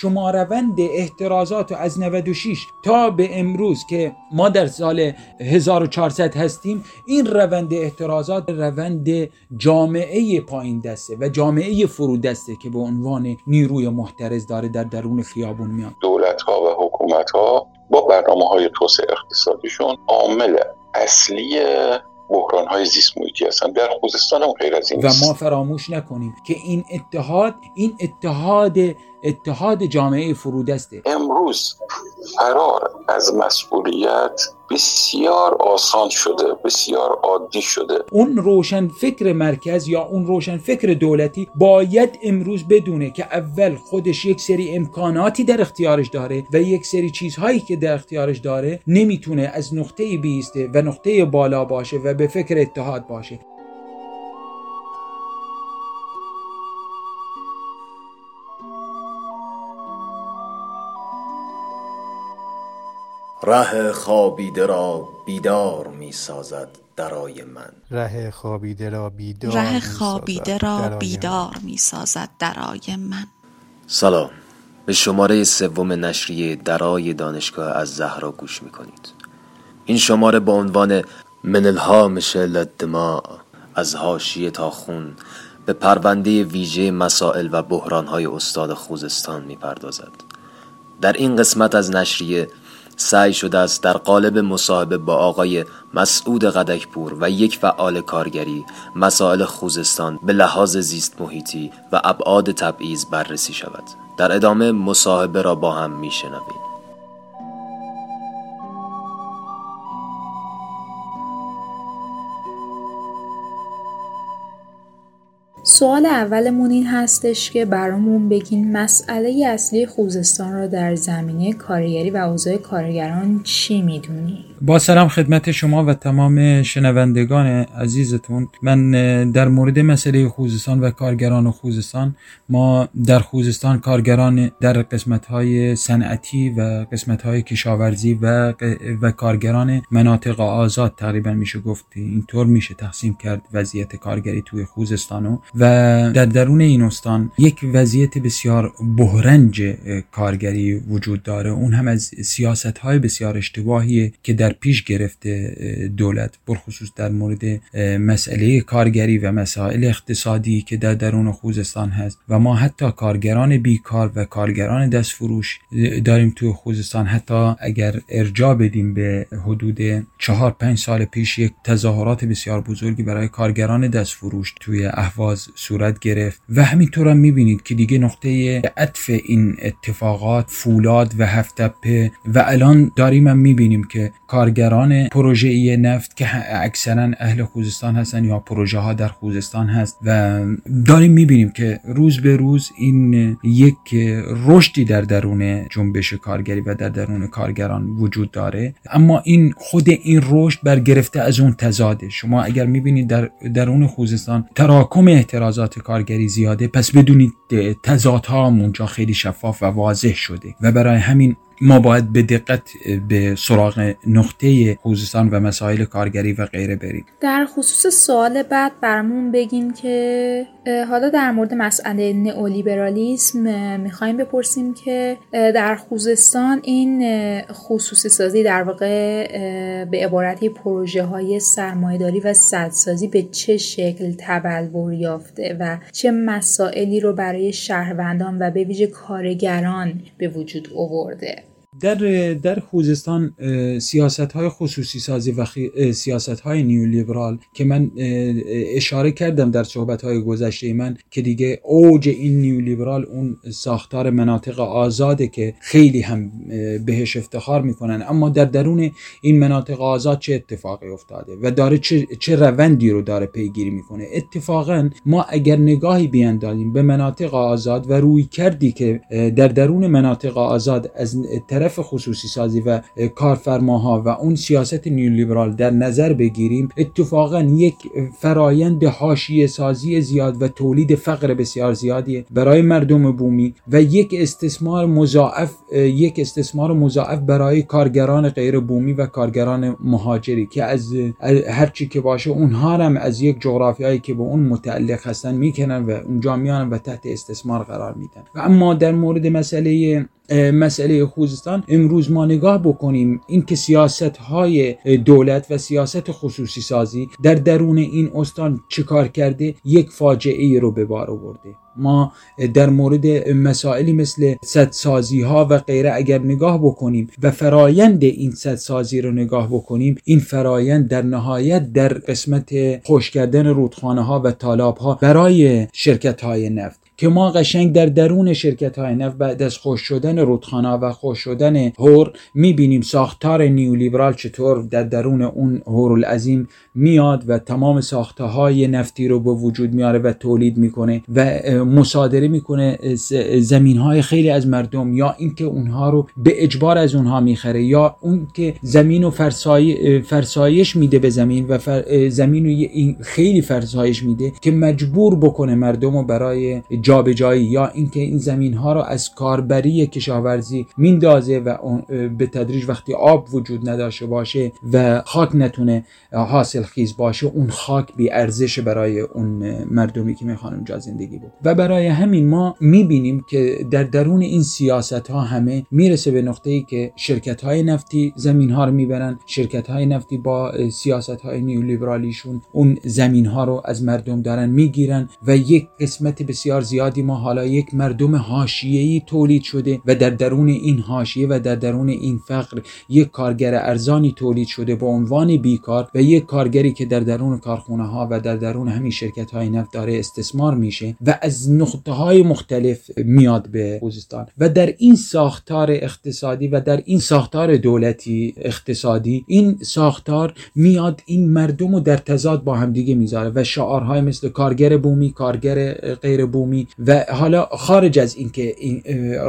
شما روند احترازات از 96 تا به امروز که ما در سال 1400 هستیم این روند احترازات روند جامعه پایین دسته و جامعه فرود دسته که به عنوان نیروی محترز داره در درون خیابون میاد. دولت ها و حکومت ها با برنامه های توسعه اقتصادیشون عامل اصلی بحران های زیست محیطی هستن. در خوزستان هم غیر از این و ما فراموش نکنیم که این اتحاد این اتحاد اتحاد جامعه فرودسته. امروز فرار از مسئولیت بسیار آسان شده بسیار عادی شده. اون روشن فکر مرکز یا اون روشن فکر دولتی باید امروز بدونه که اول خودش یک سری امکاناتی در اختیارش داره و یک سری چیزهایی که در اختیارش داره نمی‌تونه از نقطه بیسته و نقطه بالا باشه و به فکر اتحاد باشه. ره خوابیده را بیدار می سازد درای من. ره خوابیده را بیدار ره خوابیده را بیدار می سازد درای من. سلام. به شماره سوم نشریه درای دانشگاه از زهرا گوش می کنید این شماره با عنوان من الهامش لدما از هاشیه تا خون به پرونده ویژه مسائل و بحرانهای استاد خوزستان می پردازد در این قسمت از نشریه سعی شده است در قالب مصاحبه با آقای مسعود قدکپور و یک فعال کارگری مسائل خوزستان به لحاظ زیست محیطی و ابعاد تبعیض بررسی شود. در ادامه مصاحبه را با هم میشنویم. سوال اولمون این هستش که برامون بگین مسئله اصلی خوزستان را در زمینه کارگری و اوضاع کارگران چی می‌دونی؟ با سلام خدمت شما و تمام شنوندگان عزیزتون من در مورد مسئله خوزستان و کارگران خوزستان ما در خوزستان کارگران در قسمت های صنعتی و قسمت های کشاورزی و, و کارگران مناطق آزاد تقریبا میشه گفت اینطور میشه تقسیم کرد وضعیت کارگری توی خوزستان و در درون این استان یک وضعیت بسیار بحرنج کارگری وجود داره. اون هم از سیاست های بسیار اشتباهی که در پیش گرفته دولت برخصوص در مورد مسئله کارگری و مسائل اقتصادی که در درون خوزستان هست. و ما حتی کارگران بیکار و کارگران دست فروش داریم توی خوزستان. حتی اگر ارجا بدیم به حدود چهار پنج سال پیش یک تظاهرات بسیار بزرگی برای کارگران دست فروش توی اهواز صورت گرفت. و همینطور هم می‌بینید که دیگه نقطه عطف این اتفاقات فولاد و هفتپه و الان داریم هم می‌بینیم که کارگران پروژه نفت که اکثرا اهل خوزستان هستن یا پروژه ها در خوزستان هست و داریم می‌بینیم که روز به روز این یک رشدی در درون جنبش کارگری و در درون کارگران وجود داره. اما این خود این رشد برگرفته از اون تزاده شما اگر می‌بینید در درون خوزستان تراکم اعتراضات کارگری زیاده پس بدونید تضادها اونجا خیلی شفاف و واضح شده و برای همین ما باید به دقت به سراغ نقطه خوزستان و مسائل کارگری و غیره بریم. در خصوص سوال بعد برامون بگین که حالا در مورد مسئله نئولیبرالیسم می‌خوایم بپرسیم که در خوزستان این خصوصی سازی در واقع به عبارتی پروژه های سرمایهداری و سدسازی به چه شکل تبلور یافته و چه مسائلی رو برای شهروندان و به ویژه کارگران به وجود آورده؟ در در خوزستان سیاست های خصوصی سازی و سیاست های نیولیبرال که من اشاره کردم در صحبت های گذشته من که دیگه اوج این نیولیبرال اون ساختار مناطق آزاده که خیلی هم بهش افتخار می‌کنن. اما در درون این مناطق آزاد چه اتفاقی افتاده و داره چه, چه روندی رو داره پیگیری می‌کنه؟ اتفاقا ما اگر نگاهی بیاندازیم به مناطق آزاد و روی کردی که در درون مناطق آزاد از طرف طرف خصوصی سازی و کارفرماها و اون سیاست نیولیبرال در نظر بگیریم اتفاقا یک فرایند حاشیه سازی زیاد و تولید فقر بسیار زیادی برای مردم بومی و یک استثمار مضاعف یک استثمار مضاعف برای کارگران غیر بومی و کارگران مهاجری که از هرچی که باشه اونها هم از یک جغرافیایی که به اون متعلق هستن می‌کنن و اونجا میانن و تحت استثمار قرار میدن. و اما در مورد مسئله مسئله خوزستان امروز ما نگاه بکنیم این که سیاست های دولت و سیاست خصوصی سازی در درون این استان چیکار کرده یک فاجعه ای رو به بار آورده. ما در مورد مسائلی مثل سدسازی ها و غیره اگر نگاه بکنیم و فرایند این سدسازی رو نگاه بکنیم این فرایند در نهایت در قسمت خوش کردن رودخانه ها و تالاب ها برای شرکت های نفت که ما قشنگ در درون شرکت های نفت بعد از خوش شدن رودخانه و خوش شدن هور می‌بینیم ساختار نیولیبرال چطور در درون اون هور العظیم میاد و تمام ساخته های نفتی رو به وجود میاره و تولید می‌کنه و مصادره می‌کنه زمین های خیلی از مردم یا اینکه اونها رو به اجبار از اونها می‌خره یا اون که زمین و فرسای فرسایش میده به زمین و زمین رو خیلی فرسایش میده که مجبور بکنه مردم رو برای جابجایی یا اینکه این زمین ها رو از کاربری کشاورزی میندازه و به تدریج وقتی آب وجود نداشته باشه و خاک نتونه حاصل خیز باشه اون خاک بی ارزش برای اون مردمی که می‌خوان اونجا زندگی بود و برای همین ما می‌بینیم که در درون این سیاست ها همه می‌رسه به نقطه ای که شرکت های نفتی زمین ها رو می‌برن. شرکت های نفتی با سیاست های نیولیبرالیشون اون زمین ها رو از مردم دارن می‌گیرن و یک قسمت بسیار زیادی ما حالا یک مردم حاشیه‌ای تولید شده و در درون این حاشیه و در درون این فقر یک کارگر ارزانی تولید شده به عنوان بیکار و یک کارگری که در درون کارخونه ها و در درون همین شرکت های نفت داره استثمار میشه و از نقطه های مختلف میاد به خوزستان. و در این ساختار اقتصادی و در این ساختار دولتی اقتصادی این ساختار میاد این مردم رو در تضاد با همدیگه می‌ذاره و شعارهای مثل کارگر بومی کارگر غیر بومی و حالا خارج از این که این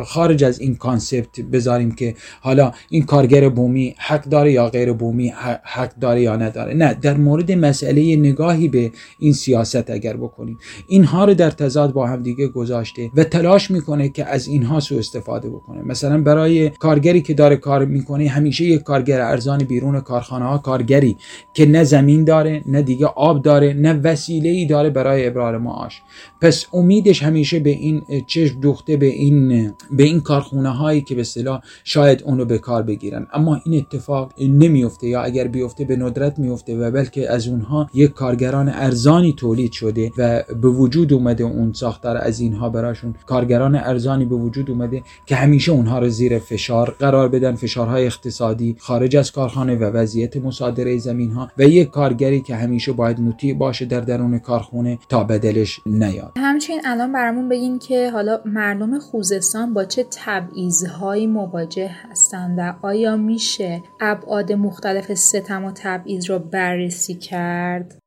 خارج از این کانسپت بذاریم که حالا این کارگر بومی حق داره یا غیر بومی حق داره یا نداره. نه در مورد مسئله نگاهی به این سیاست اگر بکنیم. اینها رو در تضاد با هم دیگه گذاشته و تلاش می‌کنه که از اینها سو استفاده بکنه. مثلا برای کارگری که داره کار می‌کنه همیشه یک کارگر ارزان بیرون کارخانه ها کارگری که نه زمین داره نه دیگه آب داره نه وسیله ای داره برای ابرار معاش. پس امیدش همیشه به این چشم دوخته به این به این کارخونه هایی که به اصطلاح شاید اونو به کار بگیرن. اما این اتفاق نمیفته یا اگر بیفته به ندرت میفته و بلکه از اونها یک کارگران ارزانی تولید شده و به وجود اومده اون ساختار از اینها براشون کارگران ارزانی به وجود اومده که همیشه اونها رو زیر فشار قرار بدن. فشارهای اقتصادی خارج از کارخانه و وضعیت مصادره زمین ها و یک کارگری که همیشه باید مطیع باشه در درون کارخونه تا بدلش نیاد. همچنین الان برامون بگین که حالا مردم خوزستان با چه تبعیضهایی مواجه هستند و آیا میشه ابعاد مختلف ستم و تبعیض رو بررسی کرد؟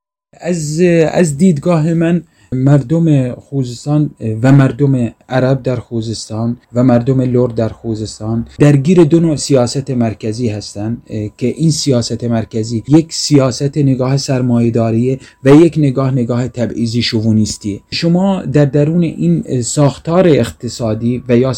از از دیدگاه من مردم خوزستان و مردم عرب در خوزستان و مردم لور در خوزستان درگیر دو نوع سیاست مرکزی هستند که این سیاست مرکزی یک سیاست نگاه سرمایه‌داری و یک نگاه نگاه تبعیضی شوونیستی. شما در درون این ساختار اقتصادی و یا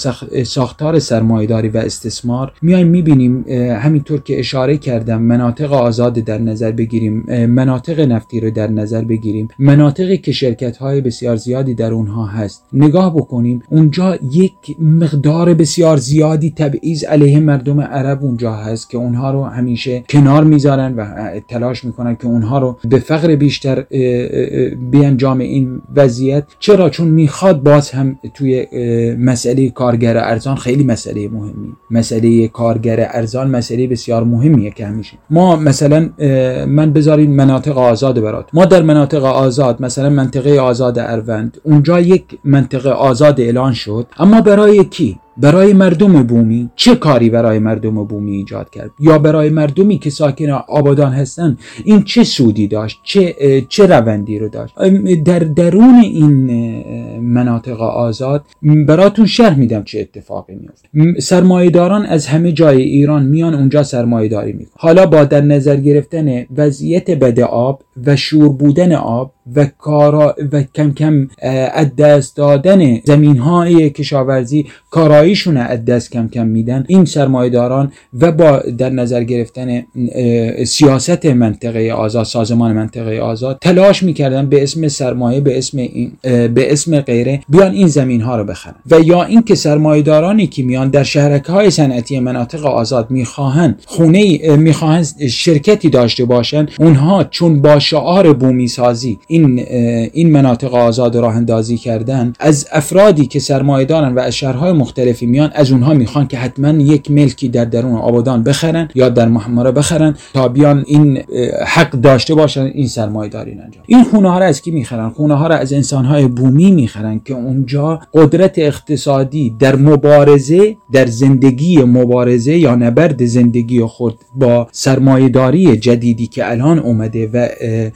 ساختار سرمایه‌داری و استثمار میایم می‌بینیم همینطور که اشاره کردم مناطق آزاد در نظر بگیریم مناطق نفتی رو در نظر بگیریم مناطقی که شرکت های بسیار زیادی در اونها هست. نگاه بکنیم اونجا یک مقدار بسیار زیادی تبعیض علیه مردم عرب اونجا هست که اونها رو همیشه کنار می‌ذارن و تلاش می‌کنن که اونها رو به فقر بیشتر بیانجام این وضعیت. چرا؟ چون می‌خواد باز هم توی مسئله کارگر ارزان خیلی مسئله مهمی. مسئله کارگر ارزان مسئله بسیار مهمیه که همیشه. ما مثلا من بذارین مناطق آزاد برات. ما در مناطق آزاد مثلا منطقه اروند. اونجا یک منطقه آزاد اعلان شد. اما برای کی؟ برای مردم بومی چه کاری برای مردم بومی ایجاد کرد؟ یا برای مردمی که ساکن آبادان هستن این چه سودی داشت؟ چه چه روندی رو داشت؟ در درون این مناطق آزاد براتون شرح میدم چه اتفاقی میفته سرمایهداران از همه جای ایران میان اونجا سرمایهداری می‌کنن. حالا با در نظر گرفتن وضعیت بد آب و شور بودن آب و کارا و کم کم از دست دادن زمین های کشاورزی کاراییشون از دست کم کم میدن. این سرمایداران و با در نظر گرفتن سیاست منطقه آزاد سازمان منطقه آزاد تلاش می‌کردن به اسم سرمایه به اسم این به اسم غیره بیان این زمین ها رو بخرن. و یا اینکه سرمایدارانی که میان در شهرک های صنعتی مناطق آزاد می‌خواهند خونه می‌خواهند شرکتی داشته باشند اونها چون با شعار بومی سازی این این مناطق آزاد راه اندازی کردن از افرادی که سرمایه‌دارن و از شهرهای مختلفی میان از اونها می‌خوان که حتما یک ملکی در درون آبادان بخرن یا در محمره بخرن تا بیان این حق داشته باشن این سرمایه‌داری انجام. این خونه ها را از کی می‌خرن؟ خونه ها را از انسان های بومی می‌خرن که اونجا قدرت اقتصادی در مبارزه در زندگی مبارزه یا نبرد زندگی خود با سرمایه‌داری جدیدی که الان اومده و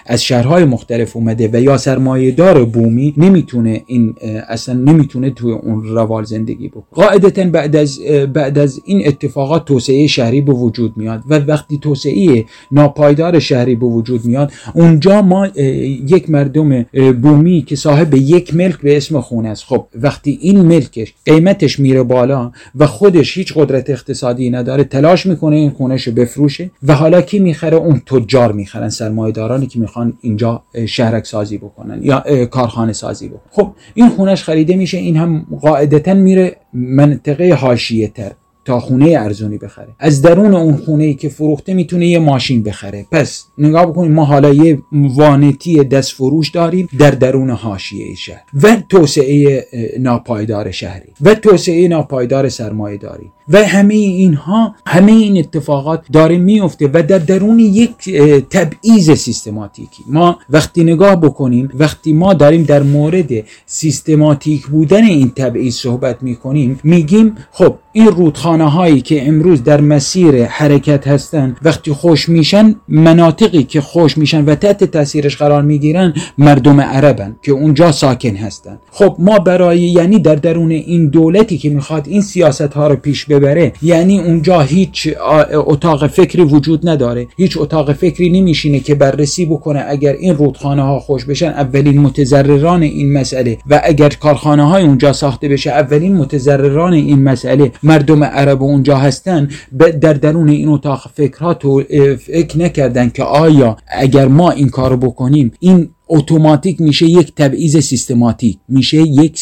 از شهرهای مختلف اومده و یا سرمایه دار بومی نمی‌تونه این اصلا نمی‌تونه توی اون روال زندگی بکنه. قاعدتا بعد از بعد از این اتفاقات توسعه شهری به وجود میاد و وقتی توسعه ناپایدار شهری به وجود میاد اونجا ما یک مردم بومی که صاحب یک ملک به اسم خونه است. خب وقتی این ملکش قیمتش میره بالا و خودش هیچ قدرت اقتصادی نداره تلاش می‌کنه این خونش رو بفروشه و حالا کی می‌خره؟ اون تجار می‌خرن سرمایه‌دارانی که می‌خوان اینجا شهرک سازی بکنن یا کارخانه سازی بکنن. خب این خونش خریده میشه این هم قاعدتا میره منطقه حاشیه تر تا خونه ارزونی بخره. از درون اون خونه ای که فروخته می‌تونه یه ماشین بخره. پس نگاه بکنید ما حالا یه وانتی دست فروش داریم در درون حاشیه شهر و توسعه ناپایدار شهری و توسعه ناپایدار سرمایه داری. و همه اینها همه این اتفاقات داره میفته و در درون یک تبعیض سیستماتیکی. ما وقتی نگاه بکنیم وقتی ما داریم در مورد سیستماتیک بودن این تبعیض صحبت می‌کنیم میگیم خب این رودخانه هایی که امروز در مسیر حرکت هستند وقتی خوش میشن مناطقی که خوش میشن و تحت تاثیرش قرار می‌گیرن مردم عربن که اونجا ساکن هستن. خب ما برای یعنی در درون این دولتی که می‌خواد این سیاست ها رو پیش ببره یعنی اونجا هیچ اتاق فکری وجود نداره. هیچ اتاق فکری نمیشینه که بررسی بکنه اگر این رودخانه ها خوش بشن اولین متضرران این مسئله. و اگر کارخانه های اونجا ساخته بشه اولین متضرران این مسئله. مردم عرب اونجا هستن در درون این اتاق فکرها تو فکر نکردن که آیا اگر ما این کارو بکنیم این اتوماتیک میشه یک تبعیض سیستماتیک میشه یک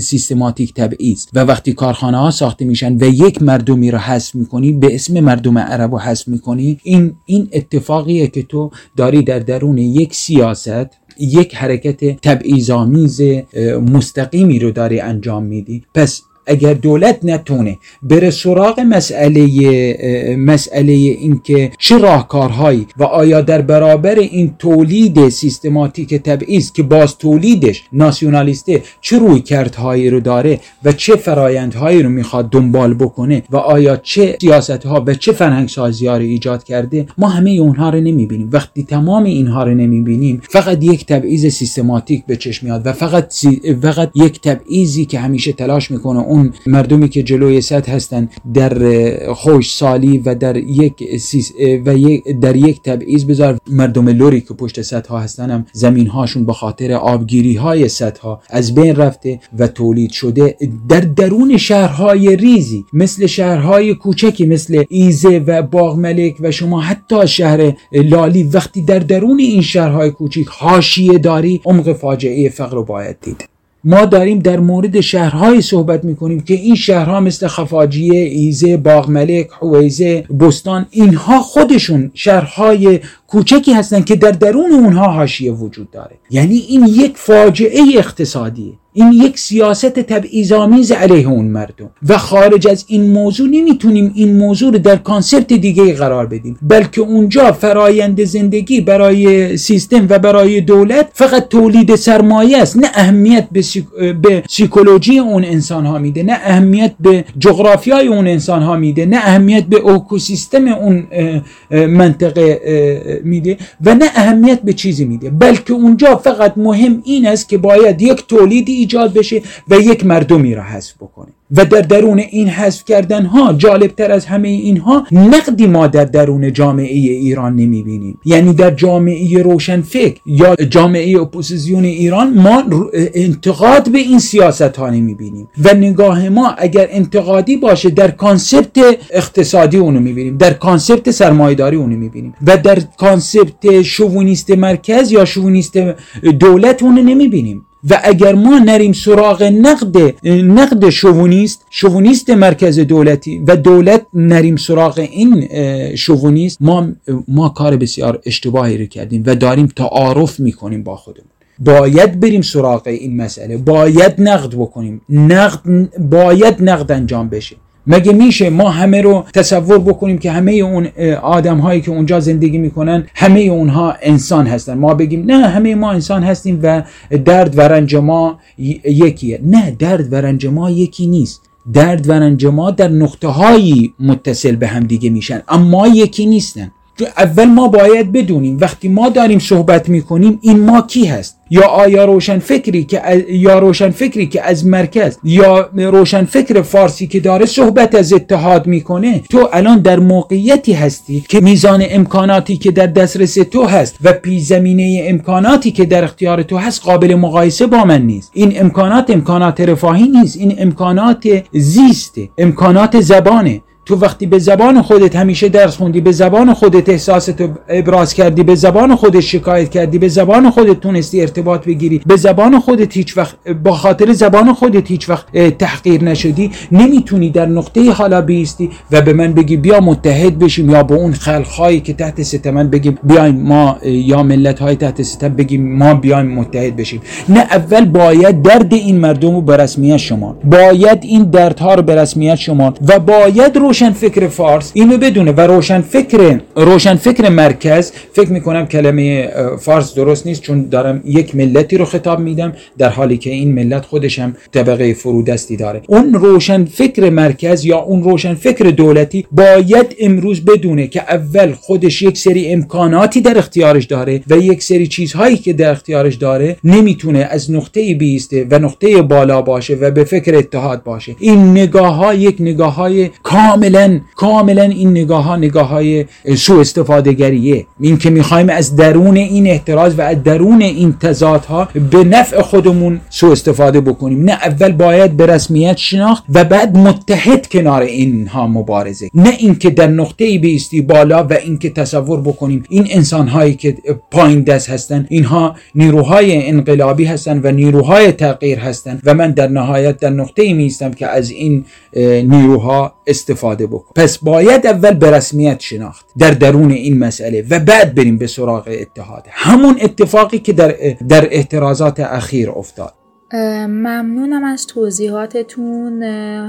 سیستماتیک تبعیض. و وقتی کارخانه ها ساخته میشن و یک مردمی رو حذف می‌کنی به اسم مردم عرب رو حذف می‌کنی این این اتفاقیه که تو داری در درون یک سیاست یک حرکت تبعیض‌آمیز مستقیمی رو داری انجام میدی. پس اگر دولت نتونه بره سراغ مسئله مسئله اینکه چه راهکارهایی و آیا در برابر این تولید سیستماتیک تبعیض که باز تولیدش ناسیونالیسته چه روی کردهایی رو داره و چه فرایندهایی رو می‌خواد دنبال بکنه و آیا چه سیاست ها و چه فرهنگ سازی رو ایجاد کرده ما همه اونها رو نمی‌بینیم. وقتی تمام اینها رو نمی‌بینیم فقط یک تبعیض سیستماتیک به چشم میاد و فقط فقط یک تبعیضی که همیشه تلاش می‌کنه اون مردمی که جلوی سطح هستن در خوش سالی و در یک و در یک تبعیض بذار. مردم لوری که پشت سطح ها هستن هم زمین هاشون به خاطر آبگیری های سطح ها از بین رفته و تولید شده در درون شهرهای ریزی مثل شهرهای کوچکی مثل ایزه و باغ ملک و شما حتی شهر لالی. وقتی در درون این شهرهای کوچیک حاشیه داری عمق فاجعه فقر رو باید دید. ما داریم در مورد شهرهایی صحبت می‌کنیم که این شهرها مثل خفاجیه، ایزه، باغملک، حویزه، بستان اینها خودشون شهرهای کوچکی هستند که در درون اونها حاشیه وجود داره. یعنی این یک فاجعه اقتصادیه. این یک سیاست تبعیض‌آمیز علیه اون مردم. و خارج از این موضوع نمی‌تونیم این موضوع رو در کانسپت دیگه قرار بدیم. بلکه اونجا فرایند زندگی برای سیستم و برای دولت فقط تولید سرمایه است. نه اهمیت به, به سیکولوژی اون انسان ها میده نه اهمیت به جغرافیای اون انسان ها میده نه اهمیت به اکوسیستم اون منطقه میده و نه اهمیت به چیزی میده. بلکه اونجا فقط مهم این است که باید یک تولیدی ایجاد بشه و یک مردمی را حذف بکنه. و در درون این حذف کردن ها جالبتر از همه اینها نقدی ما در درون جامعه ایران نمی بینیم یعنی در جامعه روشن فکر یا جامعه اپوزیسیون ایران ما انتقاد به این سیاست ها نمی بینیم و نگاه ما اگر انتقادی باشه در concept اقتصادی اونو می بینیم در concept سرمایداری اونو می بینیم و در concept شوونیست مرکز یا شوونیست دولت اونو نمی بینیم و اگر ما نریم سراغ نقد نقد شوونیست شوونیست مرکز دولتی و دولت نریم سراغ این شوونیست ما ما کار بسیار اشتباهی رو کردیم و داریم تعارف می‌کنیم با خودمون. باید بریم سراغ این مسئله باید نقد بکنیم. نقد باید نقد انجام بشه. مگه میشه ما همه رو تصور بکنیم که همه اون آدم هایی که اونجا زندگی می‌کنن همه اونها انسان هستن؟ ما بگیم نه همه ما انسان هستیم و درد و رنج ما یکیه. نه درد و رنج ما یکی نیست. درد و رنج ما در نقطه هایی متصل به هم دیگه میشن اما یکی نیستن. اول ما باید بدونیم وقتی ما داریم صحبت می‌کنیم این ما کی هست؟ یا آیا روشن فکری که یا روشن فکری که از مرکز یا روشن فکر فارسی که داره صحبت از اتحاد می‌کنه؟ تو الان در موقعیتی هستی که میزان امکاناتی که در دسترس تو هست و پی زمینه امکاناتی که در اختیار تو هست قابل مقایسه با من نیست. این امکانات امکانات رفاهی نیست این امکانات زیسته امکانات زبانه. تو وقتی به زبان خودت همیشه درس خوندی به زبان خودت احساستو ابراز کردی به زبان خودت شکایت کردی به زبان خودت تونستی ارتباط بگیری به زبان خودت هیچ وقت با خاطر زبان خودت هیچ وقت تحقیر نشدی نمی‌تونی در نقطه حالا بیستی و به من بگی بیا متحد بشیم یا با اون خلقهایی که تحت ستمن بگیم بیایم ما یا ملت های تحت ستم بگیم ما بیایم متحد بشیم. نه اول باید درد این مردم رو به رسمیت شما باید این دردها رو به رسمیت شما و باید روش روشن فکر فارس اینو بدونه و روشن فکر روشن فکر مرکز فکر می‌کنم کلمه فارس درست نیست چون دارم یک ملتی رو خطاب میدم در حالی که این ملت خودش هم طبقه فرودستی داره. اون روشن فکر مرکز یا اون روشن فکر دولتی باید امروز بدونه که اول خودش یک سری امکاناتی در اختیارش داره و یک سری چیزهایی که در اختیارش داره نمی‌تونه از نقطه بیسته و نقطه بالا باشه و به فکر اتحاد باشه. این نگاه ها یک نگاه های کامل کاملا کاملا این نگاه ها نگاه های سو استفاده گریه این که می‌خوایم از درون این احتراز و از درون این ها به نفع خودمون سو استفاده بکنیم. نه اول باید به رسمیت شناخت و بعد متحد کنار اینها مبارزه. نه اینکه در نقطه بیستی بالا و اینکه تصور بکنیم این انسان هایی که پایین دست هستن اینها نیروهای انقلابی هستن و نیروهای تغییر هستن و من در نهایت در نقطه ای میستم که از این نیروها استفاده بکن. پس باید اول به رسمیت شناخت در درون این مسئله و بعد بریم به سراغ اتحاد. همون اتفاقی که در, در احترازات اخیر افتاد. ممنونم از توضیحاتتون.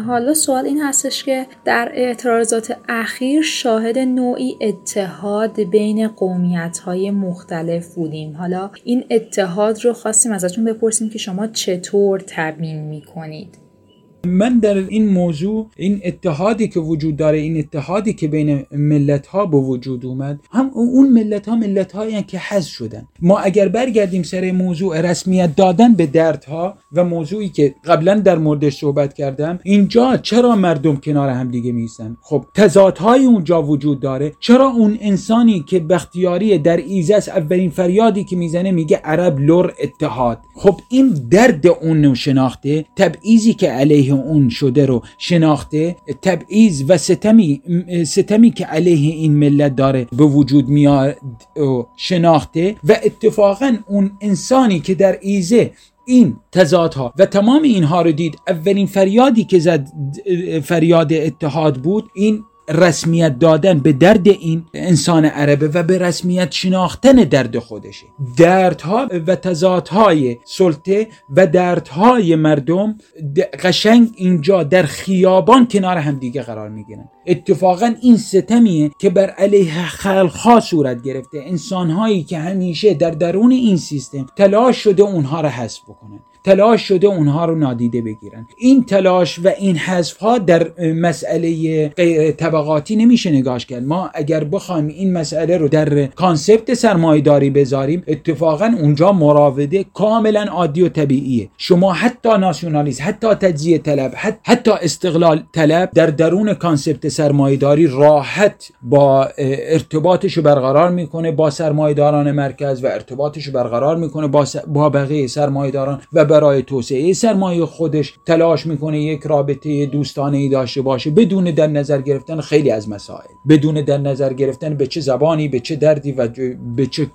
حالا سوال این هستش که در اعتراضات اخیر شاهد نوعی اتحاد بین قومیت های مختلف بودیم. حالا این اتحاد رو خواستیم ازتون بپرسیم که شما چطور تبیین می‌کنید؟ من در این موضوع این اتحادی که وجود داره این اتحادی که بین ملت ها به وجود اومد هم اون ملت ها ملت هایی که حذف شدن. ما اگر برگردیم سر موضوع رسمیت دادن به دردها و موضوعی که قبلا در موردش صحبت کردم اینجا چرا مردم کنار هم دیگه میسن خب تضادهای اونجا وجود داره. چرا اون انسانی که بختیاری در ایزس اولین فریادی که می‌زنه میگه عرب لور اتحاد؟ خب این درد اون شناخته تبعیضی که علیه اون شده رو شناخته تبعیض و ستمی ستمی که علیه این ملت داره به وجود میاد و شناخته و اتفاقا اون انسانی که در ایزه این تضادها و تمام اینها رو دید اولین فریادی که زد فریاد اتحاد بود این رسمیت دادن به درد این انسان عربه و به رسمیت شناختن درد خودشه. دردها و تضادهای سلطه و دردهای مردم قشنگ اینجا در خیابان کنار هم دیگه قرار می‌گیرن. اتفاقا این ستمیه که بر علیه خلقها صورت گرفته. انسانهایی که همیشه در درون این سیستم تلاش شده اونها را حذف بکنن. تلاش شده اونها رو نادیده بگیرن. این تلاش و این حذف ها در مسئله طبقاتی نمیشه نگاش کرد. ما اگر بخوایم این مسئله رو در کانسپت سرمایهداری بذاریم اتفاقا اونجا مراوده کاملا عادی و طبیعیه. شما حتی ناسیونالیست حتی تجزیه طلب حتی استقلال طلب در درون کانسپت سرمایهداری راحت با ارتباطش رو برقرار می‌کنه با سرمایهداران مرکز و ارتباطش رو برقرار می‌کنه با, با بقیه سرمایهداران و برای توسعه سرمایه خودش تلاش می‌کنه یک رابطه دوستانه ای داشته باشه بدون در نظر گرفتن خیلی از مسائل بدون در نظر گرفتن به چه زبانی به چه دردی و به چه,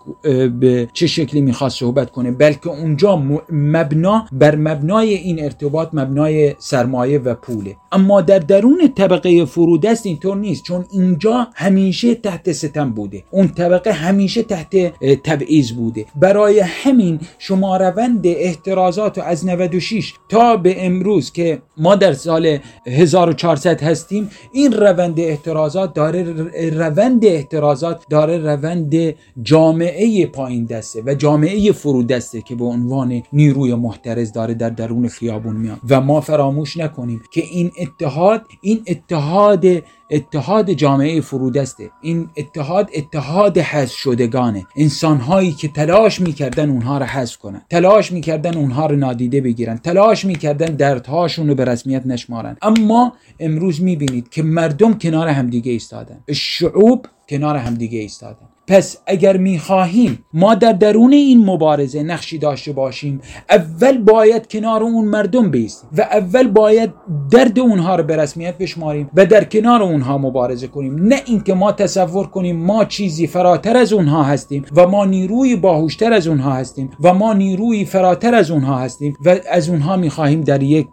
به چه شکلی می‌خواست صحبت کنه بلکه اونجا مبنا بر مبنای این ارتباط مبنای سرمایه و پوله. اما در درون طبقه فرودست اینطور نیست چون اینجا همیشه تحت ستم بوده. اون طبقه همیشه تحت تبعیض بوده. برای همین شما روند احترازات از 96 تا به امروز که ما در سال 1400 هستیم این روند احترازات داره روند احترازات داره روند جامعه پایین دسته و جامعه فرود دسته که به عنوان نیروی محترز داره در درون خیابون میاد. و ما فراموش نکنیم که این اتحاد این اتحاد اتحاد جامعه فرودسته. این اتحاد اتحاد حذف شدگانه. انسانهایی که تلاش می‌کردن اونها رو حذف کنن تلاش می‌کردن اونها رو نادیده بگیرن تلاش می‌کردن دردهاشون رو به رسمیت نشمارن اما امروز می‌بینید که مردم کنار همدیگه ایستادن. شعوب کنار همدیگه ایستادن. پس اگر می‌خواهیم ما در درون این مبارزه نقشی داشته باشیم اول باید کنار اون مردم بیستیم و اول باید درد اونها رو به رسمیت بشماریم و در کنار اونها مبارزه کنیم. نه اینکه ما تصور کنیم ما چیزی فراتر از اونها هستیم و ما نیروی باهوشتر از اونها هستیم و ما نیروی فراتر از اونها هستیم و از اونها می‌خواهیم در یک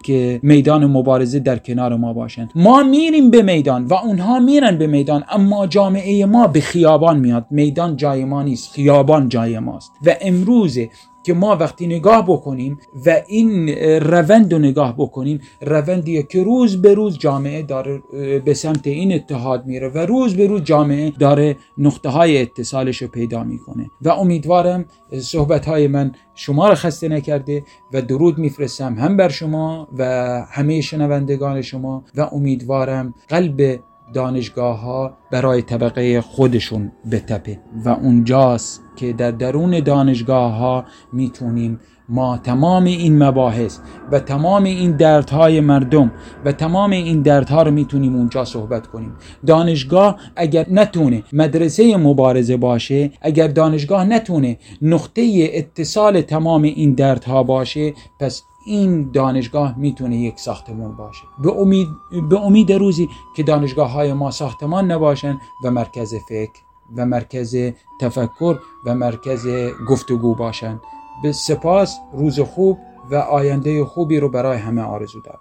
میدان مبارزه در کنار ما باشند. ما میریم به میدان و اونها میرن به میدان اما جامعه ما به خیابان میاد. میدان جای ما نیست خیابان جای ماست. و امروز که ما وقتی نگاه بکنیم و این روند رو نگاه بکنیم روندیه که روز به روز جامعه داره به سمت این اتحاد میره و روز به روز جامعه داره نقطه های اتصالش رو پیدا می‌کنه. و امیدوارم صحبت های من شما رو خسته نکرده و درود میفرستم هم بر شما و همه شنوندگان شما و امیدوارم قلب دانشگاه ها برای طبقه خودشون بتپه. و اونجاست که در درون دانشگاه ها می‌تونیم ما تمام این مباحث و تمام این دردهای مردم و تمام این دردها رو می‌تونیم اونجا صحبت کنیم. دانشگاه اگر نتونه مدرسه مبارزه باشه اگر دانشگاه نتونه نقطه اتصال تمام این دردها باشه پس این دانشگاه می‌تونه یک ساختمان باشه. به امید, به امید روزی که دانشگاه های ما ساختمان نباشن و مرکز فکر و مرکز تفکر و مرکز گفتگو باشن. به سپاس روز خوب و آینده خوبی رو برای همه آرزو دارم.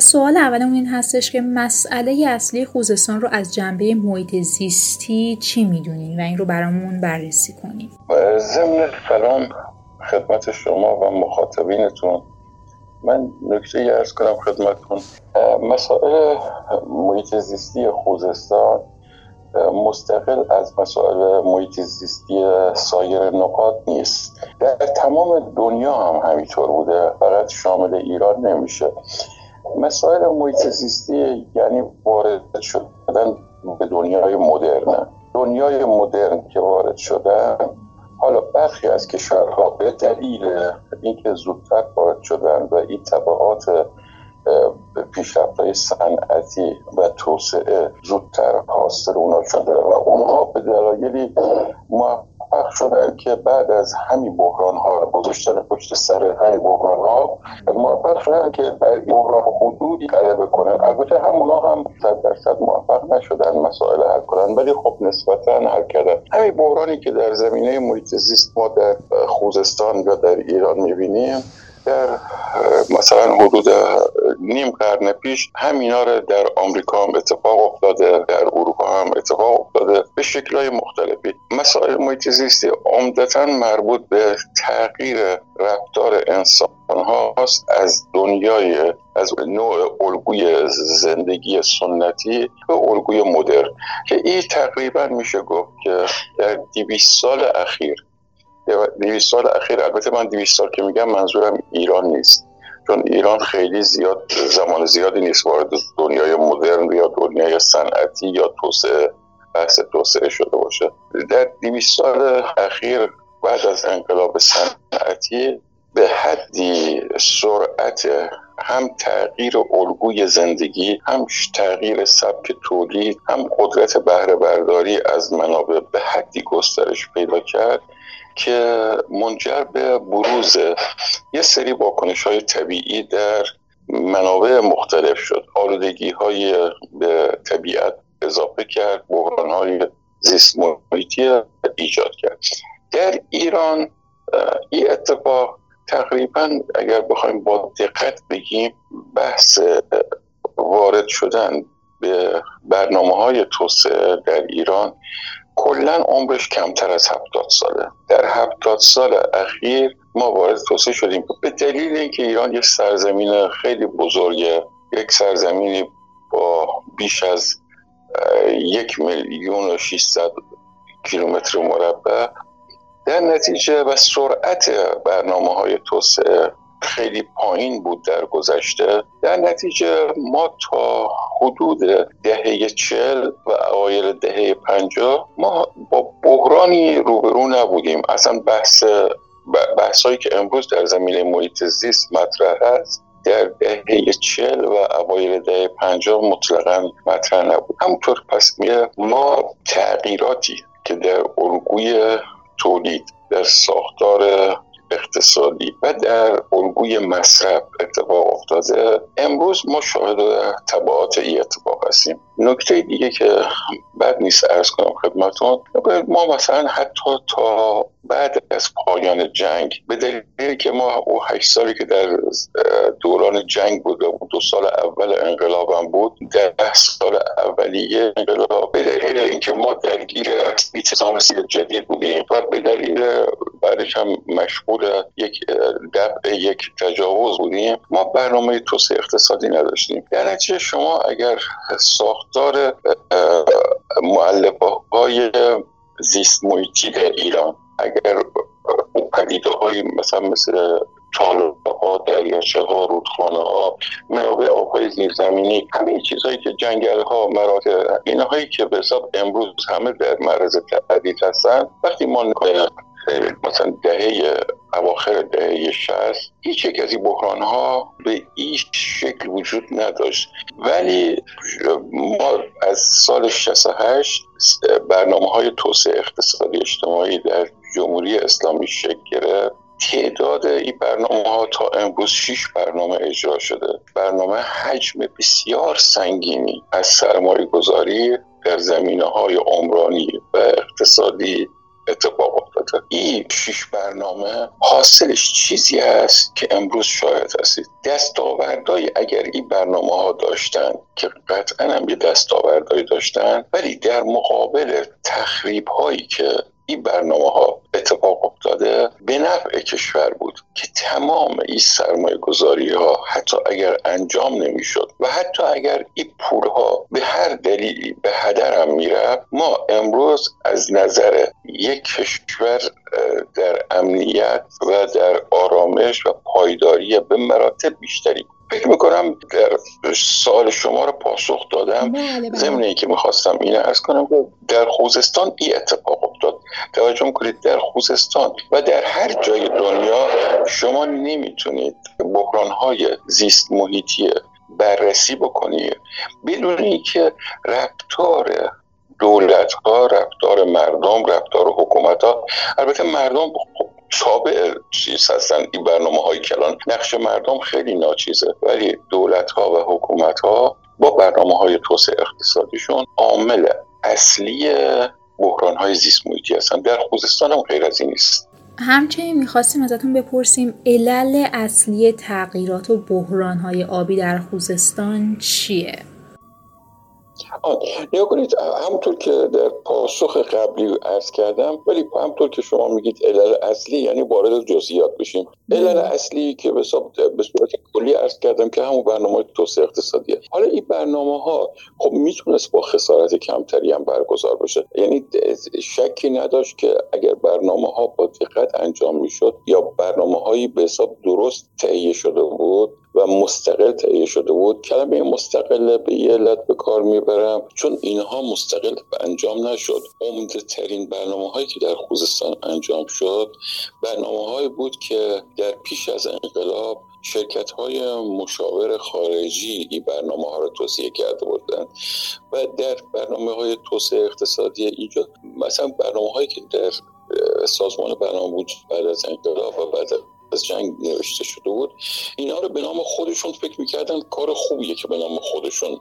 سوال اولمون این هستش که مسئله اصلی خوزستان رو از جنبه محیط زیستی چی می‌دونین و این رو برامون بررسی کنیم ضمن سلام خدمت شما و مخاطبینتون من نکته ارز کنم خدمتتون. مسائل محیط زیستی خوزستان مستقل از مسائل محیط زیستی سایر نقاط نیست. در تمام دنیا هم همینطور بوده فقط شامل ایران نمیشه. مسائل محیط زیستی یعنی وارد شدن به دنیای مدرن. دنیای مدرن که وارد شدن حالا برخی از کشورها به دلیل اینکه زودتر وارد شدن و این طبعات پیشرفتهای صنعتی و توسعه زودتر حاصل اونا شده و اونها به دلایلی موفق شدن که بعد از همین بحران ها گذاشتن پشت سر همین بحران ها موفق شدن که بحران حدودی غلبه کنن البته همونا هم صد درصد موفق نشدن مسائل حل کنن ولی خب نسبتا حل کردن. همین بحرانی که در زمینه محیط زیست ما در خوزستان یا در ایران می‌بینیم در مثلا حدود نیم قرن پیش همینا رو در آمریکا هم اتفاق افتاده در اروپا هم اتفاق افتاده به شکلهای مختلفی. مسائل محیط زیستی عمدتا مربوط به تغییر رفتار انسان هاست از دنیای از نوع الگوی زندگی سنتی به الگوی مدرن که این تقریبا میشه گفت که در دیویس سال اخیر دیویس سال اخیر. البته من دیویس سال که میگم منظورم ایران نیست. چون ایران خیلی زیاد زمان زیادی نیست وارد دنیای مدرن یا دنیای صنعتی یا توسعه بحث توسعه شده باشه. در دیویس سال اخیر بعد از انقلاب صنعتی به حدی سرعت هم تغییر الگوی زندگی هم تغییر سبک تولید هم قدرت بهره برداری از منابع به حدی گسترش پیدا کرد. که منجر به بروز یه سری واکنش های طبیعی در منابع مختلف شد. آلودگی های به طبیعت اضافه کرد بحران های زیست محیطی ایجاد کرد. در ایران این اتفاق تقریبا اگر بخوایم با دقت بگیم بحث وارد شدن به برنامه های توسعه در ایران کلا عمرش کمتر از هفتاد ساله. در هفتاد سال اخیر ما وارد توسعه شدیم به دلیل اینکه ایران یک سرزمین خیلی بزرگه یک سرزمینی با بیش از یک میلیون و 600 کیلومتر مربع در نتیجه و سرعت برنامه های توسعه خیلی پایین بود در گذشته. در نتیجه ما تا حدود دهه چل و اوایل دهه پنجاه ما با بحرانی روبرو نبودیم. اصلا بحث بحثایی که امروز در زمینه محیط زیست مطرح است در دهه چل و اوایل دهه پنجاه مطلقا مطرح نبود. همونطور پس ما تغییراتی که در الگوی تولید در ساختار اقتصادی. و در الگوی مصرف اتفاق افتاده. امروز ما شاهد تبعات ای اتفاق هستیم. نکته دیگه که بد نیست ارز کنم خدمتون ما مثلا حتی تا بعد از پایان جنگ به دلیلی که ما او هشت سالی که در دوران جنگ بود و دو سال اول انقلاب هم بود ده سال اولیه انقلاب به دلیل اینکه ما درگیر سیاسی جدید بودیم و به دلیل بعدش هم مشغول یک دفع یک تجاوز بودیم. ما برنامه توسعه اقتصادی نداشتیم. در نتیجه شما اگر ساختار معلفه های زیست محیطی در ایران اگر پدیده های مثلا مثل تالاب ها دریاچه ها رودخانه ها منابع آبهای زیرزمینی همه چیزهایی که جنگل ها مراتع اینهایی که به حساب امروز همه در معرض تهدید هستن وقتی ما مثلا دهه اواخر دهه شست هیچ یک از این بحران ها به این شکل وجود نداشت. ولی ما از سال 68 برنامه های توسعه اقتصادی اجتماعی در جمهوری اسلامی شکل گرفت. تعداد این برنامه ها تا امروز شش برنامه اجرا شده. برنامه حجم بسیار سنگینی از سرمایه گذاری در زمینه های عمرانی و اقتصادی اتفاق افتاده. این شش برنامه حاصلش چیزی است که امروز شاهد هستید. دستاوردهای اگر این برنامه ها داشتن که قطعا هم یه دستاوردهایی داشتن ولی در مقابل تخریب هایی که این برنامه ها اتفاق افتاده به نفع کشور بود که تمام این سرمایه گذاری ها حتی اگر انجام نمی‌شد و حتی اگر این پول ها به هر دلیلی به هدرم می‌رفت ما امروز از نظر یک کشور در امنیت و در آرامش و پایداری به مراتب بیشتری. فکر می‌کنم در سال شما رو پاسخ دادم. بله، بله. ضمن که می‌خواستم اینه ارز کنم که در خوزستان این اتفاق افتاد. توجه کنید در خوزستان و در هر جای دنیا شما نمی‌تونید بحران های زیست محیطی بررسی بکنید بدون اینکه رفتار دولت ها رفتار مردم رفتار حکومت ها البته مردم تابع چیز هستن. این برنامه های کلان نقش مردم خیلی ناچیزه. ولی دولت ها و حکومت ها با برنامه های توسعه اقتصادیشون عامل اصلی بحران های زیست محیطی هستن. در خوزستان هم غیر از این نیست. همچنین می‌خواستیم ازتون بپرسیم علل اصلی تغییرات و بحرانهای آبی در خوزستان چیه؟ نیا کنید همونطور که در پاسخ قبلی ارز کردم ولی همونطور که شما میگید علل اصلی یعنی وارد جزئیات بشیم. علل اصلی که به صورت کلی ارز کردم که همون برنامه توسعه اقتصادیه. حالا این برنامه ها خب می‌تونست با خسارت کمتری هم برگزار بشه. یعنی شکی نداشت که اگر برنامه ها با دقت انجام می‌شد یا برنامه هایی به حساب درست تهیه شده بود و مستقل تهیه شده بود. کلمه مستقل به یه علت به کار می‌برم. چون اینها مستقل انجام نشد. عمده ترین برنامه هایی که در خوزستان انجام شد برنامه هایی بود که در پیش از انقلاب شرکت های مشاور خارجی این برنامه ها رو توصیه کرده بودند و در برنامه های توسعه اقتصادی اینجا مثلا برنامه هایی که در سازمان برنامه بود بعد از انقلاب و بعد از جنگ نوشته شده بود. اینا رو به نام خودشون فکر می‌کردن کار خوبیه که به نام خودشون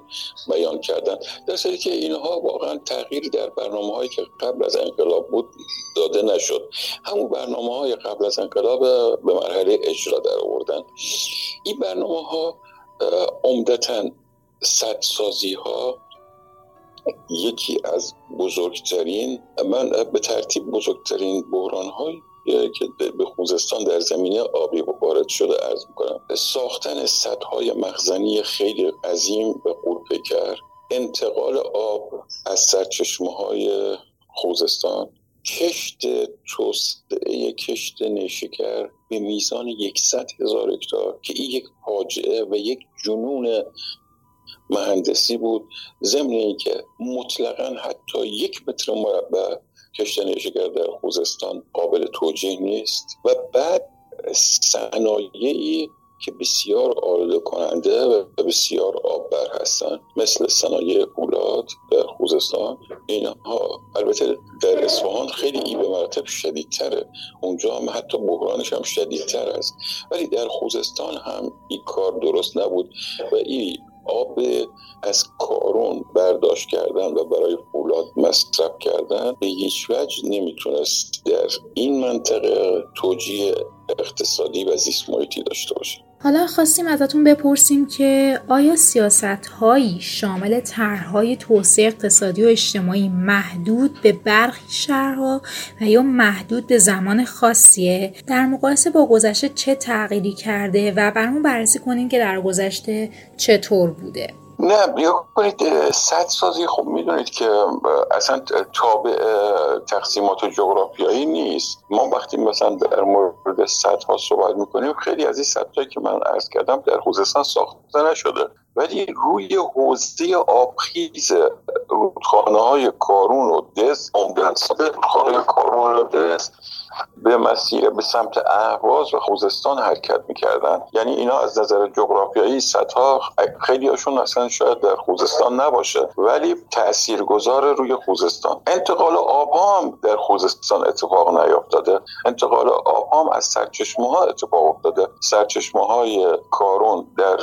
بیان کردن. در صورتی که اینها واقعا تغییری در برنامه هایی که قبل از انقلاب بود داده نشد. همون برنامه های قبل از انقلاب به مرحله اجرا در آوردن این برنامه ها عمدتا سدسازی ها یکی از بزرگترین من به ترتیب بزرگترین بحران های که به خوزستان در زمینه آبی وارد شده ارز می‌کنم. ساختن سدهای مخزنی خیلی عظیم به قورپیکر انتقال آب از سرچشمه های خوزستان کشت توسعه کشت نیشکر به میزان یکصد هزار هکتار که این یک فاجعه و یک جنون مهندسی بود. ضمن که مطلقا حتی یک متر مربع کشتن شکر در خوزستان قابل توجیه نیست و بعد صنایعی که بسیار آلوده کننده و بسیار آببر هستند مثل صنایع پولاد در خوزستان اینها البته در اصفهان خیلی ای به مراتب شدیدتره. اونجا هم حتی بحرانش هم شدیدتر است. ولی در خوزستان هم این کار درست نبود و این آب از کارون برداشت کردن و برای فولاد مصرف کردن به هیچ وجه نمی‌تونست در این منطقه توجیه اقتصادی و زیست محیطی داشته باشه. حالا خواستیم ازتون بپرسیم که آیا سیاست هایی شامل طرحهای توسعه اقتصادی و اجتماعی محدود به برخی شهرها و یا محدود به زمان خاصیه؟ در مقایسه با گذشته چه تغییری کرده و برامون بررسی کنیم که در گذشته چطور بوده؟ نه بیا کنید سد سازی خب می‌دونید که اصلا تابع تقسیمات جغرافیایی نیست. ما وقتی مثلا در مورد ها صحبت می‌کنیم خیلی از این سدهایی که من عرض کردم در خوزستان ساخته نشده. ولی روی حوزه آبخیز رودخانه های کارون و دز عمدن رودخانه کارون و دز به مسیر به سمت اهواز و خوزستان حرکت می‌کردن. یعنی اینا از نظر جغرافیایی سطح خیلی هاشون اصلا شاید در خوزستان نباشه ولی تاثیرگذار روی خوزستان. انتقال آب هم در خوزستان اتفاق نیافتاده. انتقال آب هم از سرچشمه ها اتفاق افتاده. سرچشمه های کارون در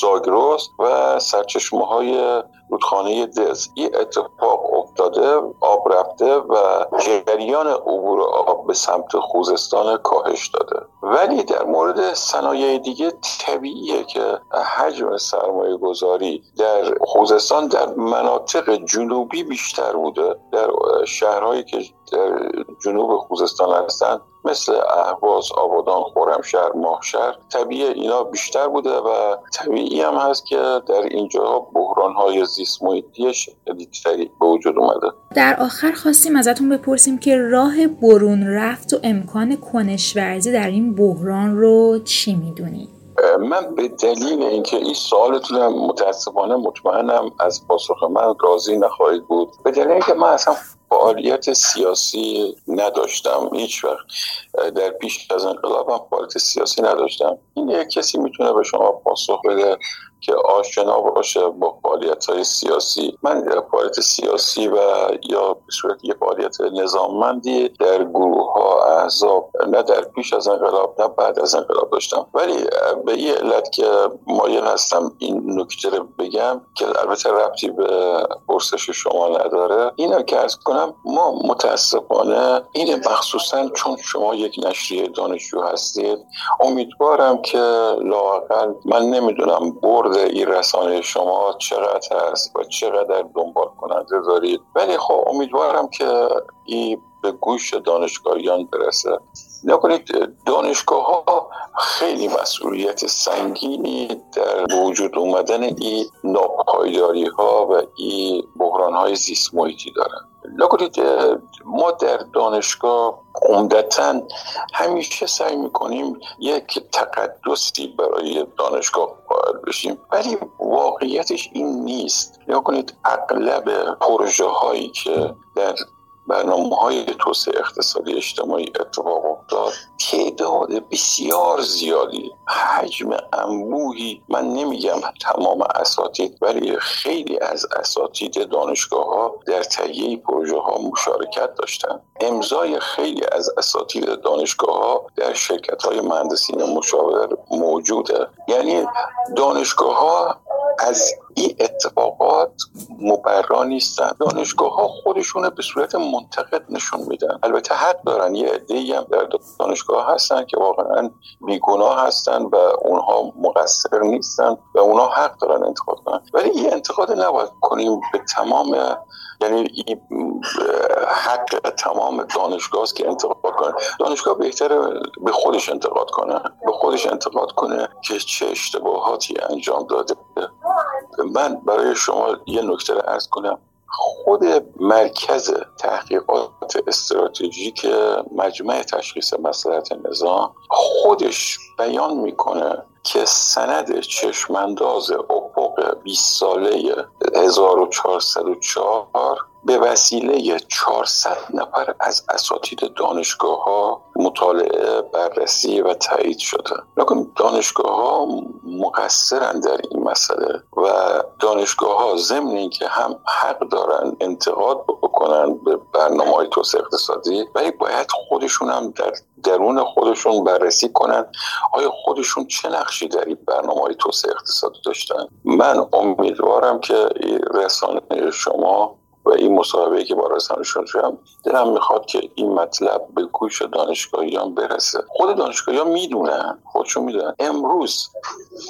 زاگرس و سرچشمه های رودخانه دز. این اتفاق افتاده آب رفته و جریان عبور آب به سمت خوزستان کاهش داده. ولی در مورد صنایع دیگه طبیعیه که حجم سرمایه گذاری در خوزستان در مناطق جنوبی بیشتر بوده. در شهرهایی که در جنوب خوزستان هستند مثل اهواز آبادان خرمشهر ماهشهر طبیعی اینا بیشتر بوده و طبیعی هم هست که در اینجا بحران های زیست محیطی شدیدتری به وجود اومده. در آخر خواستیم ازتون بپرسیم که راه برون رفت و امکان کنشورزی در این بحران رو چی می‌دونید من به دلیل اینکه این سوالتون متاسفانه مطمئنم از پاسخ من راضی نخواهید بود. به دلیل اینکه من اصلا فعالیت سیاسی نداشتم. هیچ وقت. در پیش از انقلاب فعالیت سیاسی نداشتم. این یک کسی می‌تونه به شما پاسخ بده؟ که آشنا باشه با فعالیت های سیاسی. من فعالیت سیاسی و یا به صورت یه فعالیت نظاممندی در گروه ها احزاب نه در پیش از انقلاب نه بعد از انقلاب داشتم. ولی به یه علت که مایل هستم این نکته رو بگم که البته ربطی به پرسش شما نداره. اینو که کنم ما متاسفانه این مخصوصا چون شما یک نشریه دانشجو هستید. امیدوارم که لاقل من نمی‌دونم برد این رسانه شما چقدر هست و چقدر دنبال کننده دارید؟ ولی خب امیدوارم که این به گوش دانشگاهیان برسه. نکنید دانشگاه ها خیلی مسئولیت سنگینی در وجود اومدن این ناپایداری ها و این بحران های زیست محیطی دارن. نکنید ما در دانشگاه عمدتا همیشه سعی می‌کنیم یک تقدسی برای دانشگاه قائل بشیم. ولی واقعیتش این نیست. نکنید اغلب پروژه هایی که در برنامه های توسعه اقتصادی اجتماعی اتفاق افتاد تعداد بسیار زیادی حجم انبوهی من نمیگم تمام اساتید ولی خیلی از اساتید دانشگاه ها در تهیه پروژه ها مشارکت داشتن امضای خیلی از اساتید دانشگاه ها در شرکت های مهندسین مشاور موجوده. یعنی دانشگاه ها از این اتفاقات مبرا نیستن. دانشگاه ها خودشون به صورت منتقد نشون میدن. البته حق دارن. یه عده هم در دانشگاه هستن که واقعا بیگناه هستن و اونها مقصر نیستن و اونها حق دارن انتقاد کنن. ولی این انتقاد نباید کنیم به تمام یعنی حق تمام دانشگاه است که انتقاد کنه. دانشگاه بهتره به خودش انتقاد کنه. به خودش انتقاد کنه که چه اشتباهاتی انجام داده. من برای شما یه نکته رو ارز کنم. خود مرکز تحقیقات استراتژیک مجمع تشخیص مسئلت نظام خودش بیان می‌کنه که سند چشمانداز افق 20 ساله 1404 به وسیله 400 نفر از اساتید دانشگاه ها مطالعه بررسی و تایید شده. نکن دانشگاه ها مقصرن در این مسئله و دانشگاه ها ضمن اینکه هم حق دارن انتقاد بکنن به برنامه های توسعه اقتصادی ولی باید خودشون هم در درون خودشون بررسی کنن. آیا خودشون چه نقشی در این برنامه های توسعه اقتصادی داشتن؟ من امیدوارم که رسانه شما و این مصاحبه که با رسانشون شدم دلم می‌خواد که این مطلب به گوش دانشگاهیان برسه. خود دانشگاهیان می‌دونن خودشون می‌دونن. امروز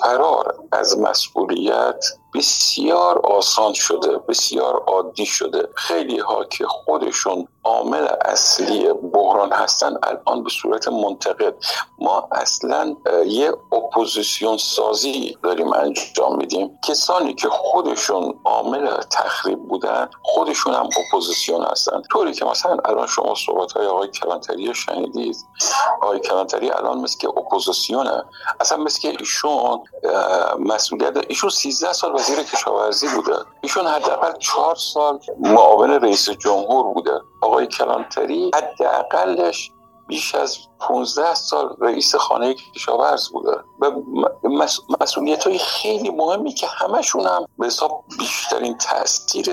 فرار از مسئولیت بسیار آسان شده بسیار عادی شده. خیلی ها که خودشون عامل اصلی بحران هستن الان به صورت منتقد. ما اصلا یه اپوزیسیون سازی داریم انجام میدیم. کسانی که خودشون عامل تخریب بودن خودشون هم اپوزیسیون هستن. طوری که مثلا الان شما صحبت های آقای کلانتری شنیدید. آقای کلانتری الان مثل که اپوزیسیونه. اصلا مثل که ایشون مسئولیت ایشون 13 سال وزیر کشاورزی بوده. ایشون حداقل چهار سال معاون رئیس جمهور بوده. آقای کلانتری حداقلش بیش از 15 سال رئیس خانه کشاورز بوده. و مسئولیت های خیلی مهمی که همشون هم به حساب بیشترین تاثیر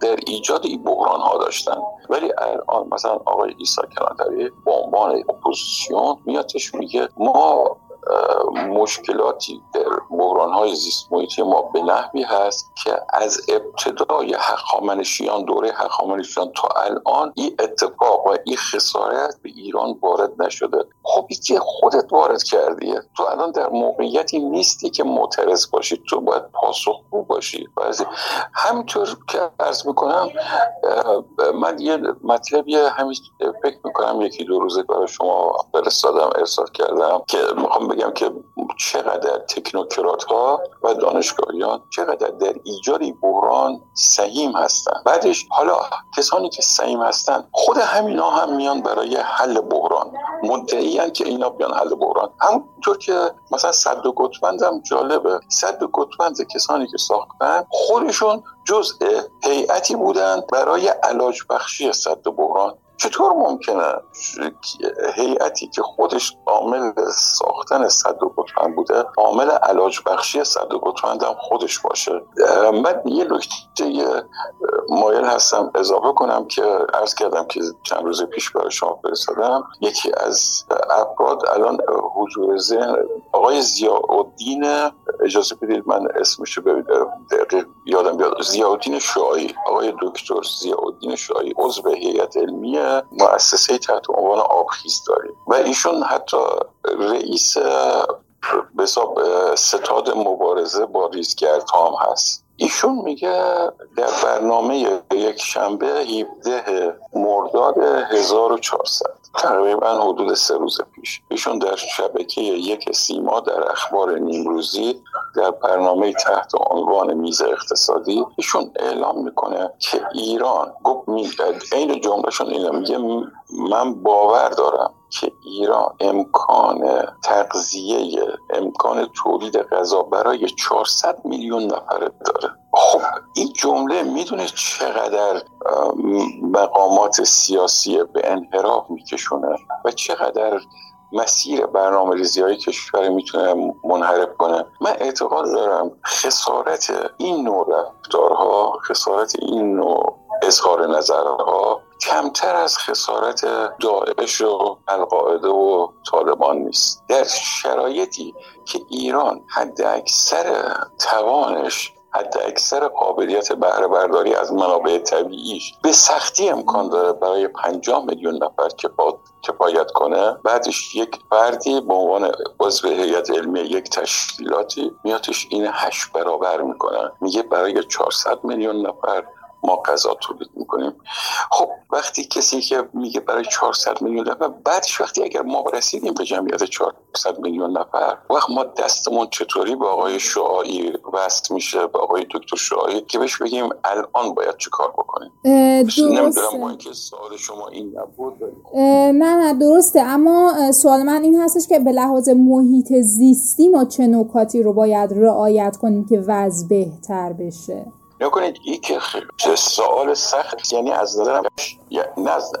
در ایجاد این بحران ها داشتن. ولی الان مثلا آقای ایسا کلانتری به عنوان اپوزیسیون میاتش میگه ما مشکلاتی در بحران های زیست محیطی ما به نحوی هست که از ابتدای حقامنشیان دوره حقامنشیان تا الان این اتفاق و این خسارت به ایران وارد نشده. خب که خودت وارد کردیه تو الان در موقعیتی نیستی که معترض باشی. تو باید پاسخگو باشی. همینطور که ارز می‌کنم من یه مطلبی همین فکر می‌کنم یکی دو روزه برای شما فرستادم ارسال کردم که می‌خوام بگم که چقدر تکنوکرات ها و دانشگاهیان چقدر در ایجاد بحران سهیم هستن. بعدش حالا کسانی که سهیم هستن خود همینا هم میان برای حل بحران. مدعی که اینا بیان حل بحران. همونطور که مثلا صد گتمند هم جالبه. صد گتمند کسانی که ساختن خودشون جزء هیئتی بودن برای علاج بخشی صد بحران. چطور ممکنه هیئتی که خودش عامل ساختن صد گتمند بوده عامل علاج بخشی صد گتمند هم خودش باشه؟ من یه نکته مایل هستم اضافه کنم که عرض کردم که چند روز پیش برای شما فرستادم. یکی از افراد الان حضور ذهن آقای زیاءالدین اجازه بدید من اسمش دقیق یادم بیاد زیاءالدین شعایی آقای دکتر زیاءالدین شعایی عضو هیئت علمی مؤسسه تحت عنوان آبخیز داریم. و ایشون حتی رئیس به ستاد مبارزه با ریزگرد هم هست. ایشون میگه در برنامه یک شنبه 17 مرداد 1400 تقریبا حدود سه روز پیش. ایشون در شبکه یک سیما در اخبار نیمروزی در برنامه تحت عنوان میز اقتصادی ایشون اعلام می‌کنه که ایران گفت این جملهشون اینه میگه من باور دارم که ایران امکان تغذیه امکان تولید غذا برای 400 میلیون نفره داره. خب این جمله می‌دونه چقدر مقامات سیاسی به انحراف میکشونه و چقدر مسیر برنامه ریزی های کشور می‌تونه منحرف کنه. من اعتقاد دارم خسارت این نوع رفتارها خسارت این نوع اظهار نظرها کمتر از خسارت داعش و القاعده و طالبان نیست. در شرایطی که ایران حد اکثر توانش حد اکثر قابلیت بهره برداری از منابع طبیعیش به سختی امکان داره برای پنجاه میلیون نفر کفایت کنه. بعدش یک فردی به عنوان عضو هیئت علمی یک تشکیلاتی میاتش این هشت برابر می‌کنه. میگه برای 400 میلیون نفر ما غذا تولید می‌کنیم. خب وقتی کسی که میگه برای 400 میلیون نفر بعدش وقتی اگر ما رسیدیم به جمعیت 400 میلیون نفر وقت ما دستمون چطوری به آقای شعایی وست میشه به آقای دکتر شعایی که بهش بگیم الان باید چه کار بکنیم؟ نمی‌دونم با اینکه سوال شما این نبود. نه نه درسته. اما سوال من این هستش که به لحاظ محیط زیستی ما چه نکاتی رو باید رعایت کنیم که وضع بهتر بشه؟ نکنید این که سوال سخت یعنی از نظر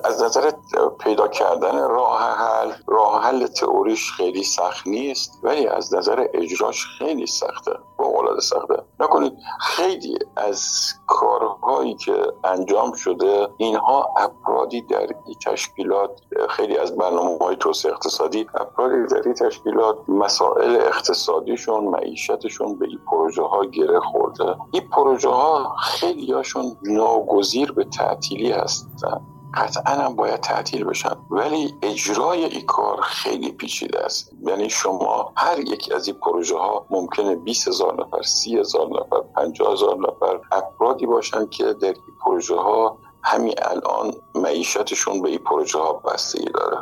از نظر پیدا کردن راه حل راه حل تئوریش خیلی سخت نیست ولی از نظر اجراش خیلی سخته با سخته. نکنید خیلی از کارهایی که انجام شده اینها افرادی در این تشکیلات خیلی از برنامه های توسعه اقتصادی افرادی در این تشکیلات مسائل اقتصادیشون معیشتشون به این پروژه ها گره خورده. این پروژه ها خیلی هاشون ناگزیر به تعطیلی هستن. قطعا هم باید تعطیل بشن ولی اجرای این کار خیلی پیچیده است. یعنی شما هر یک از این پروژه ها ممکنه 20 هزار نفر 30 هزار نفر 50 هزار نفر افرادی باشن که در این پروژه ها همین الان معیشتشون به این پروژه ها بستگی داره.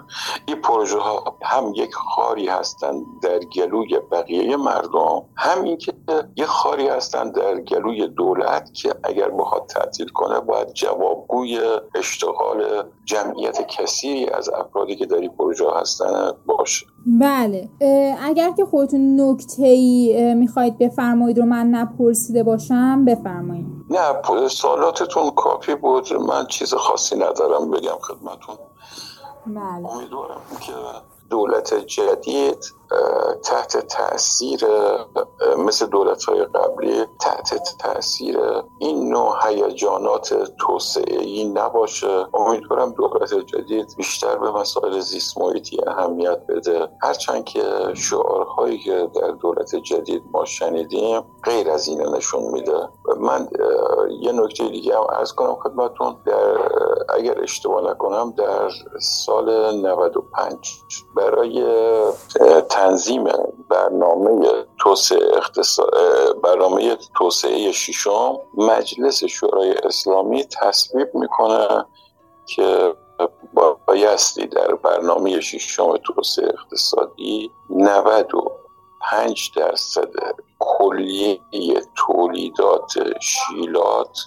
این پروژه ها هم یک خاری هستند در گلوی بقیه مردم همین که یک خاری هستند در گلوی دولت که اگر بخواد تعطیل کنه باید جوابگوی اشتغال جمعیت کثیری از افرادی که در این پروژه هستن باشه. بله. اگر که خودتون نکته ای می‌خواید بفرمایید رو من نپرسیده باشم بفرمایید. نه سوالاتتون کافی بود من چیز خاصی ندارم بگم خدمتون بله. امیدوارم که دولت جدید تحت تاثیر مثل دولت های قبلی تحت تاثیر این نوع هیجانات توسعه ای نباشه. امیدوارم دولت جدید بیشتر به مسائل زیست محیطی اهمیت بده. هرچند که شعارهایی که در دولت جدید ما شنیدیم غیر از این نشون میده. من یه نکته دیگه هم ارز کنم خدمتون. در اگر اشتباه نکنم در سال 95 برای تنظیم برنامه توسعه برنامه توسعه ششم مجلس شورای اسلامی تصویب می‌کنه که بایستی در برنامه ششم توسعه اقتصادی 95 درصد کلیه تولیدات شیلات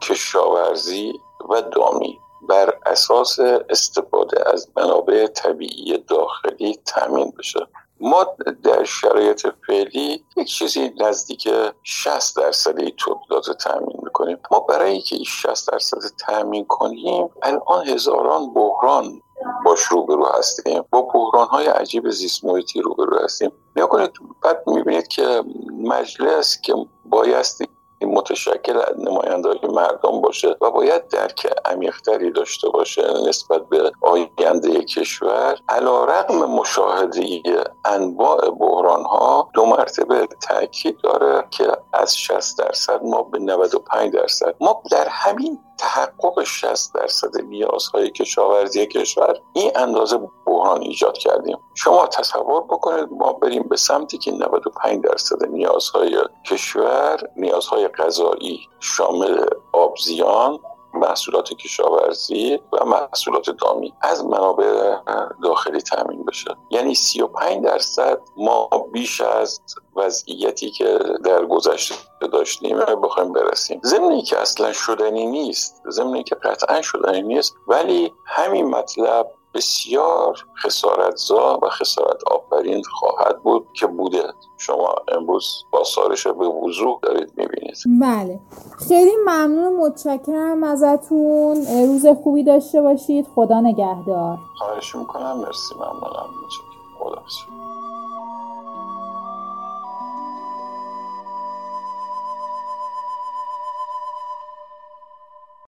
کشاورزی و دامی بر اساس استفاده از منابع طبیعی داخلی تامین بشه. ما در شرایط فعلی یک چیزی نزدیک 60 درصد تولیدات رو تامین می‌کنیم. ما برای اینکه این 60 درصد تامین کنیم الان هزاران بحران باش روبرو هستیم. با بحران های عجیب زیست محیطی روبرو هستیم. نیا کنید بعد می‌بینید که مجلس که بایستی متشکل از نماینده مردم باشه و باید درک عمیقتری داشته باشه نسبت به آینده کشور. علا رقم مشاهده انواع بحران ها دو مرتبه تاکید داره که از 60 درصد ما به 95 درصد. ما در همین تحقق 60 درصد نیازهای کشاورزی کشور این اندازه بحران ایجاد کردیم. شما تصور بکنید ما بریم به سمتی که 95 درصد نیازهای کشور نیازهای غذایی شامل آبزیان محصولات کشاورزی و محصولات دامی از منابع داخلی تامین بشه. یعنی 35 درصد ما بیش از وضعیتی که در گذشته داشتیم بخوایم برسیم. ضمنی که اصلا شدنی نیست ضمنی که قطعا شدنی نیست ولی همین مطلب بسیار خسارتزا و خسارت آفرین خواهد بود که بوده. شما امروز سارش به وضوح دارید می‌بینید. بله. خیلی ممنون. متشکرم ازتون. روز خوبی داشته باشید. خدا نگهدار. خواهش می‌کنم. مرسی. ممنونم. خدا